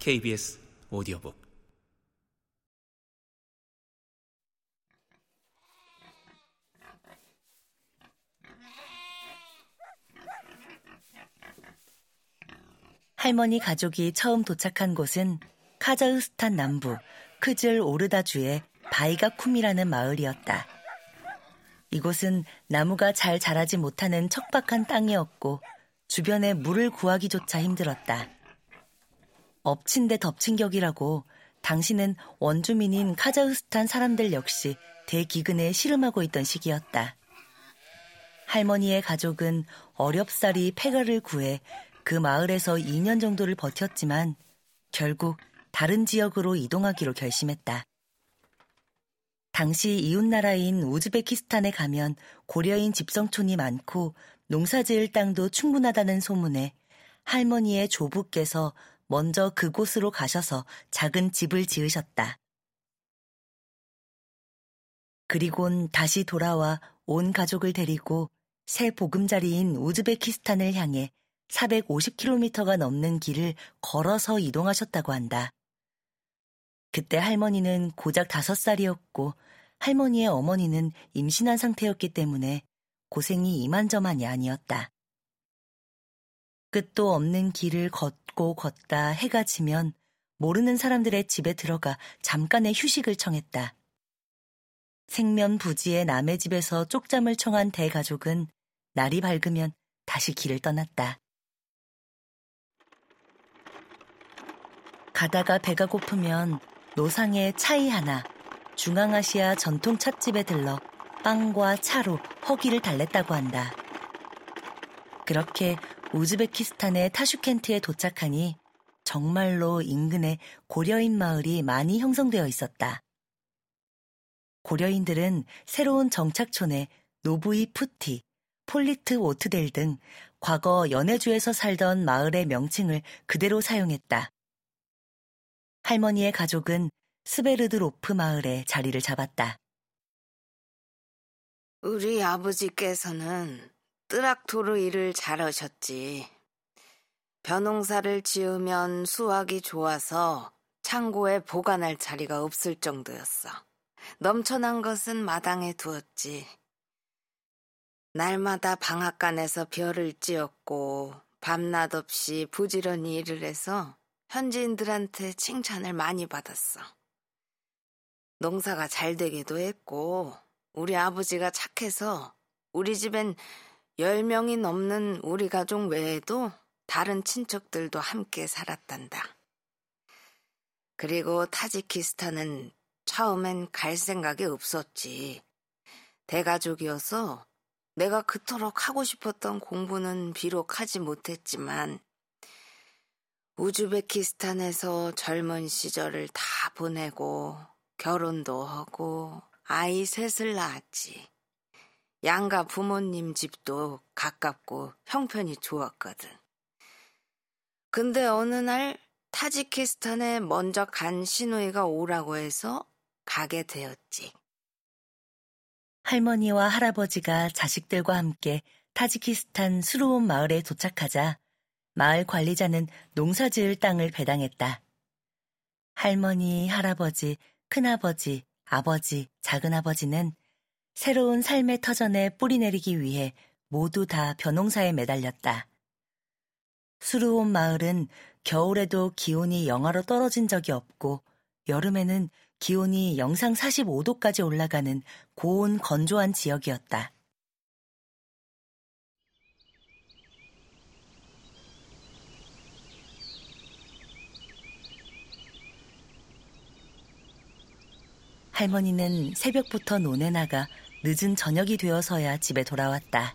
KBS 오디오북 할머니 가족이 처음 도착한 곳은 카자흐스탄 남부 크즐 오르다주의 바이가쿰이라는 마을이었다. 이곳은 나무가 잘 자라지 못하는 척박한 땅이었고 주변에 물을 구하기조차 힘들었다. 엎친 데 덮친 격이라고 당신은 원주민인 카자흐스탄 사람들 역시 대기근에 씨름하고 있던 시기였다. 할머니의 가족은 어렵사리 폐가를 구해 그 마을에서 2년 정도를 버텼지만 결국 다른 지역으로 이동하기로 결심했다. 당시 이웃나라인 우즈베키스탄에 가면 고려인 집성촌이 많고 농사 지을 땅도 충분하다는 소문에 할머니의 조부께서 먼저 그곳으로 가셔서 작은 집을 지으셨다. 그리곤 다시 돌아와 온 가족을 데리고 새 보금자리인 우즈베키스탄을 향해 450km가 넘는 길을 걸어서 이동하셨다고 한다. 그때 할머니는 고작 다섯 살이었고 할머니의 어머니는 임신한 상태였기 때문에 고생이 이만저만이 아니었다. 끝도 없는 길을 걷 고 걷다 해가 지면 모르는 사람들의 집에 들어가 잠깐의 휴식을 청했다. 생면 부지의 남의 집에서 쪽잠을 청한 대가족은 날이 밝으면 다시 길을 떠났다. 가다가 배가 고프면 노상에 차이하나, 중앙아시아 전통 찻집에 들러 빵과 차로 허기를 달랬다고 한다. 그렇게 우즈베키스탄의 타슈켄트에 도착하니 정말로 인근에 고려인 마을이 많이 형성되어 있었다. 고려인들은 새로운 정착촌에 노부이 푸티, 폴리트오트델 등 과거 연해주에서 살던 마을의 명칭을 그대로 사용했다. 할머니의 가족은 스베르들로프 마을에 자리를 잡았다. 우리 아버지께서는 뜨락토르 일을 잘하셨지. 벼농사를 지으면 수확이 좋아서 창고에 보관할 자리가 없을 정도였어. 넘쳐난 것은 마당에 두었지. 날마다 방앗간에서 별을 찧었고 밤낮 없이 부지런히 일을 해서 현지인들한테 칭찬을 많이 받았어. 농사가 잘 되기도 했고 우리 아버지가 착해서 우리 집엔 10명이 넘는 우리 가족 외에도 다른 친척들도 함께 살았단다. 그리고 타지키스탄은 처음엔 갈 생각이 없었지. 대가족이어서 내가 그토록 하고 싶었던 공부는 비록 하지 못했지만 우즈베키스탄에서 젊은 시절을 다 보내고 결혼도 하고 아이 셋을 낳았지. 양가 부모님 집도 가깝고 형편이 좋았거든. 근데 어느 날 타지키스탄에 먼저 간 시누이가 오라고 해서 가게 되었지. 할머니와 할아버지가 자식들과 함께 타지키스탄 수로온 마을에 도착하자 마을 관리자는 농사 지을 땅을 배당했다. 할머니, 할아버지, 큰아버지, 아버지, 작은아버지는 새로운 삶의 터전에 뿌리내리기 위해 모두 다 벼농사에 매달렸다. 수루온 마을은 겨울에도 기온이 영하로 떨어진 적이 없고 여름에는 기온이 영상 45도까지 올라가는 고온 건조한 지역이었다. 할머니는 새벽부터 논에 나가 늦은 저녁이 되어서야 집에 돌아왔다.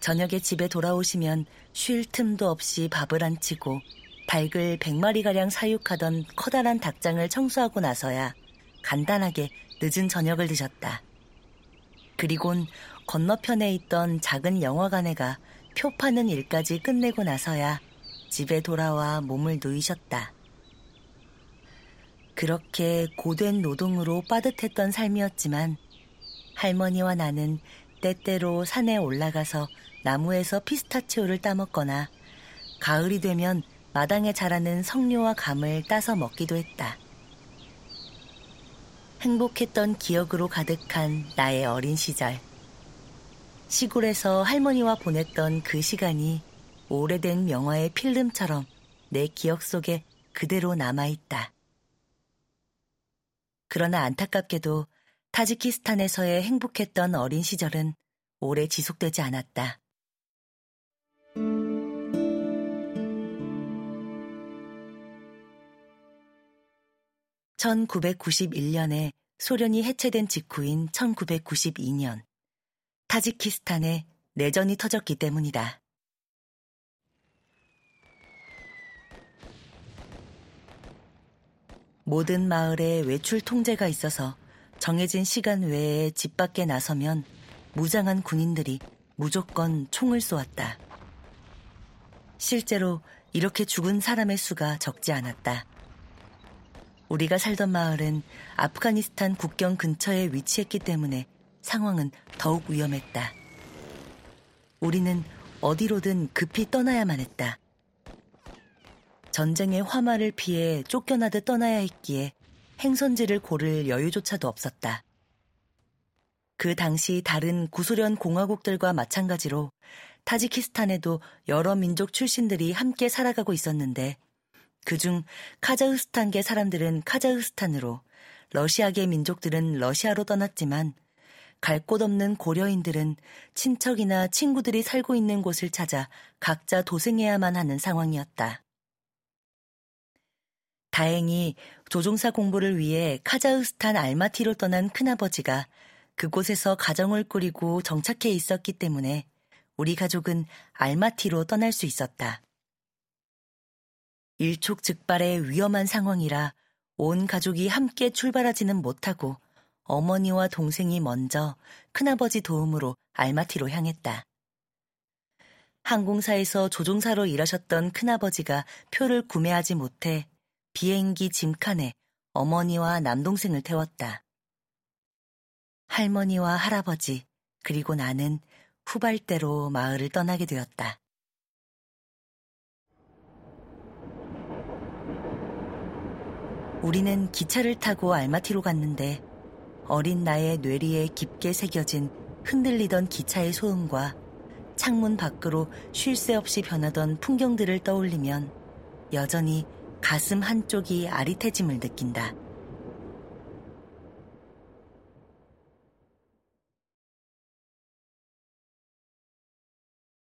저녁에 집에 돌아오시면 쉴 틈도 없이 밥을 안 치고 닭을 100마리가량 사육하던 커다란 닭장을 청소하고 나서야 간단하게 늦은 저녁을 드셨다. 그리곤 건너편에 있던 작은 영화관에 가 표 파는 일까지 끝내고 나서야 집에 돌아와 몸을 누이셨다. 그렇게 고된 노동으로 빠듯했던 삶이었지만 할머니와 나는 때때로 산에 올라가서 나무에서 피스타치오를 따먹거나 가을이 되면 마당에 자라는 석류와 감을 따서 먹기도 했다. 행복했던 기억으로 가득한 나의 어린 시절. 시골에서 할머니와 보냈던 그 시간이 오래된 명화의 필름처럼 내 기억 속에 그대로 남아있다. 그러나 안타깝게도 타지키스탄에서의 행복했던 어린 시절은 오래 지속되지 않았다. 1991년에 소련이 해체된 직후인 1992년, 타지키스탄에 내전이 터졌기 때문이다. 모든 마을에 외출 통제가 있어서 정해진 시간 외에 집 밖에 나서면 무장한 군인들이 무조건 총을 쏘았다. 실제로 이렇게 죽은 사람의 수가 적지 않았다. 우리가 살던 마을은 아프가니스탄 국경 근처에 위치했기 때문에 상황은 더욱 위험했다. 우리는 어디로든 급히 떠나야만 했다. 전쟁의 화마를 피해 쫓겨나듯 떠나야 했기에 행선지를 고를 여유조차도 없었다. 그 당시 다른 구소련 공화국들과 마찬가지로 타지키스탄에도 여러 민족 출신들이 함께 살아가고 있었는데 그중 카자흐스탄계 사람들은 카자흐스탄으로 러시아계 민족들은 러시아로 떠났지만 갈 곳 없는 고려인들은 친척이나 친구들이 살고 있는 곳을 찾아 각자 도생해야만 하는 상황이었다. 다행히 조종사 공부를 위해 카자흐스탄 알마티로 떠난 큰아버지가 그곳에서 가정을 꾸리고 정착해 있었기 때문에 우리 가족은 알마티로 떠날 수 있었다. 일촉즉발의 위험한 상황이라 온 가족이 함께 출발하지는 못하고 어머니와 동생이 먼저 큰아버지 도움으로 알마티로 향했다. 항공사에서 조종사로 일하셨던 큰아버지가 표를 구매하지 못해 비행기 짐칸에 어머니와 남동생을 태웠다. 할머니와 할아버지, 그리고 나는 후발대로 마을을 떠나게 되었다. 우리는 기차를 타고 알마티로 갔는데 어린 나의 뇌리에 깊게 새겨진 흔들리던 기차의 소음과 창문 밖으로 쉴 새 없이 변하던 풍경들을 떠올리면 여전히 가슴 한쪽이 아릿해짐을 느낀다.